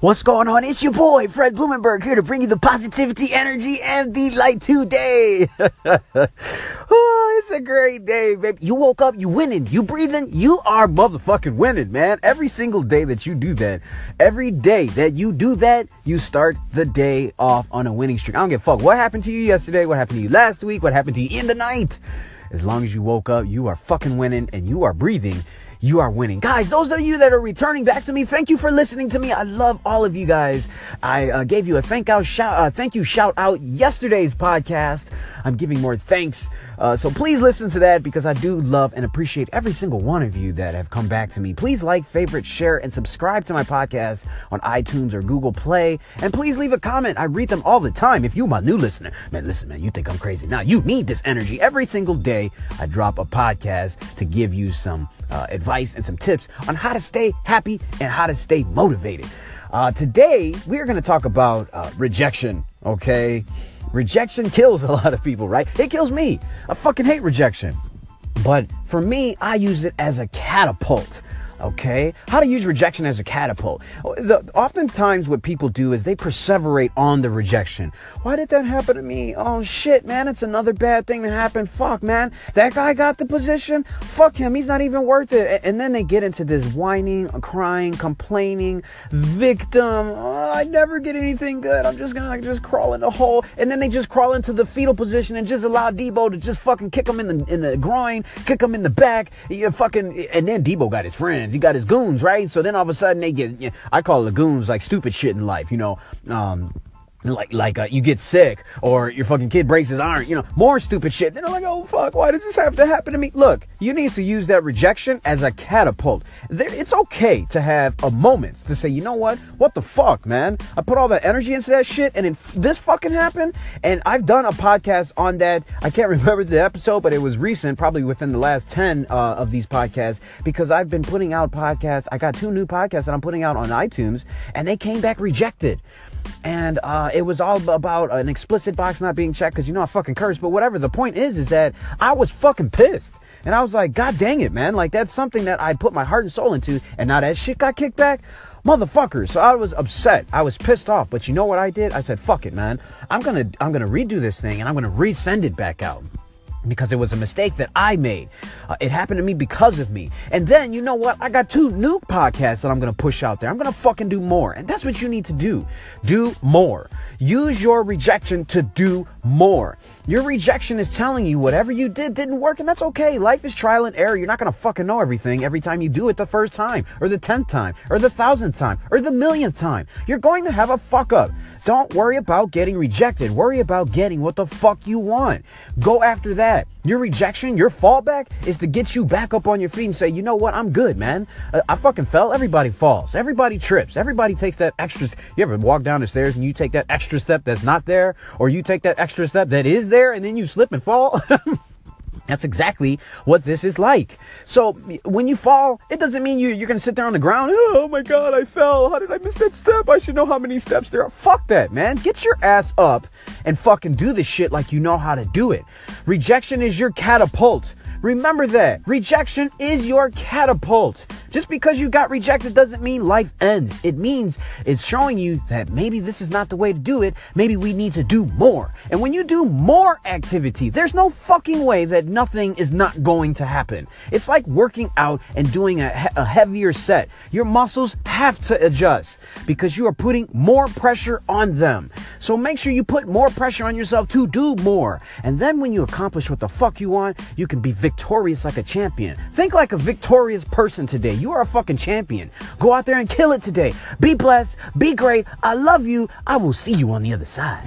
What's going on? It's your boy, Fred Blumenberg, here to bring you the positivity, energy, and the light today. oh, it's a great day, baby. You woke up, you winning, you breathing, you are motherfucking winning, man. Every single day that you do that, every day that you do that, you start the day off on a winning streak. I don't give a fuck what happened to you yesterday, what happened to you last week, what happened to you in the night. As long as you woke up, you are fucking winning and you are breathing you are winning. Guys, those of you that are returning back to me, thank you for listening to me. I love all of you guys. I uh, gave you a thank out shout, uh, thank you shout out yesterday's podcast. I'm giving more thanks. Uh, so please listen to that because I do love and appreciate every single one of you that have come back to me. Please like, favorite, share, and subscribe to my podcast on iTunes or Google Play. And please leave a comment. I read them all the time. If you my new listener, man, listen, man, you think I'm crazy. Now you need this energy. Every single day, I drop a podcast to give you some uh, advice and some tips on how to stay happy and how to stay motivated. Uh, today, we are going to talk about uh, rejection, okay? Rejection kills a lot of people, right? It kills me. I fucking hate rejection. But for me, I use it as a catapult okay? How to use rejection as a catapult. The, oftentimes, what people do is they perseverate on the rejection. Why did that happen to me? Oh shit, man, it's another bad thing to happen. Fuck, man, that guy got the position. Fuck him, he's not even worth it. And then they get into this whining, crying, complaining, victim. Oh, I never get anything good. I'm just gonna just crawl in the hole. And then they just crawl into the fetal position and just allow Debo to just fucking kick him in the in the groin, kick him in the back. You fucking, and then Debo got his friends. He got his goons, right? So then all of a sudden they get, I call the goons like stupid shit in life, you know. Um, like like uh, you get sick or your fucking kid breaks his arm, you know, more stupid shit. Then I'm like, oh fuck, why does this have to happen to me? Look, you need to use that rejection as a catapult. There, it's okay to have a moment to say, you know what, what the fuck, man? I put all that energy into that shit, and then this fucking happened. And I've done a podcast on that. I can't remember the episode, but it was recent, probably within the last ten uh, of these podcasts, because I've been putting out podcasts. I got two new podcasts that I'm putting out on iTunes, and they came back rejected and uh, it was all about an explicit box not being checked because you know I fucking curse. But whatever. The point is, is that I was fucking pissed, and I was like, God dang it, man! Like that's something that I put my heart and soul into, and now that shit got kicked back. Motherfucker. So I was upset. I was pissed off. But you know what I did? I said, fuck it, man. I'm gonna I'm gonna redo this thing and I'm gonna resend it back out because it was a mistake that I made. Uh, it happened to me because of me. And then, you know what? I got two new podcasts that I'm going to push out there. I'm going to fucking do more. And that's what you need to do. Do more. Use your rejection to do more. Your rejection is telling you whatever you did didn't work, and that's okay. Life is trial and error. You're not going to fucking know everything every time you do it the first time, or the tenth time, or the thousandth time, or the millionth time. You're going to have a fuck up. Don't worry about getting rejected. Worry about getting what the fuck you want. Go after that. Your rejection, your fallback is to get you back up on your feet and say, you know what? I'm good, man. Uh, I fucking fell. Everybody falls. Everybody trips. Everybody takes that extra. You ever walk down the stairs and you take that extra step that's not there, or you take that extra step that is there and then you slip and fall? That's exactly what this is like. So when you fall, it doesn't mean you, you're going to sit there on the ground. Oh, oh my God, I fell. How did I miss that step? I should know how many steps there are. Fuck that, man. Get your ass up and fucking do this shit like you know how to do it. Rejection is your catapult. Remember that. Rejection is your catapult. Just because you got rejected doesn't mean life ends. It means it's showing you that maybe this is not the way to do it. Maybe we need to do more. And when you do more activity, there's no fucking way that nothing is not going to happen. It's like working out and doing a, a heavier set. Your muscles have to adjust because you are putting more pressure on them. So make sure you put more pressure on yourself to do more. And then when you accomplish what the fuck you want, you can be victorious like a champion. Think like a victorious person today. You are a fucking champion. Go out there and kill it today. Be blessed. Be great. I love you. I will see you on the other side.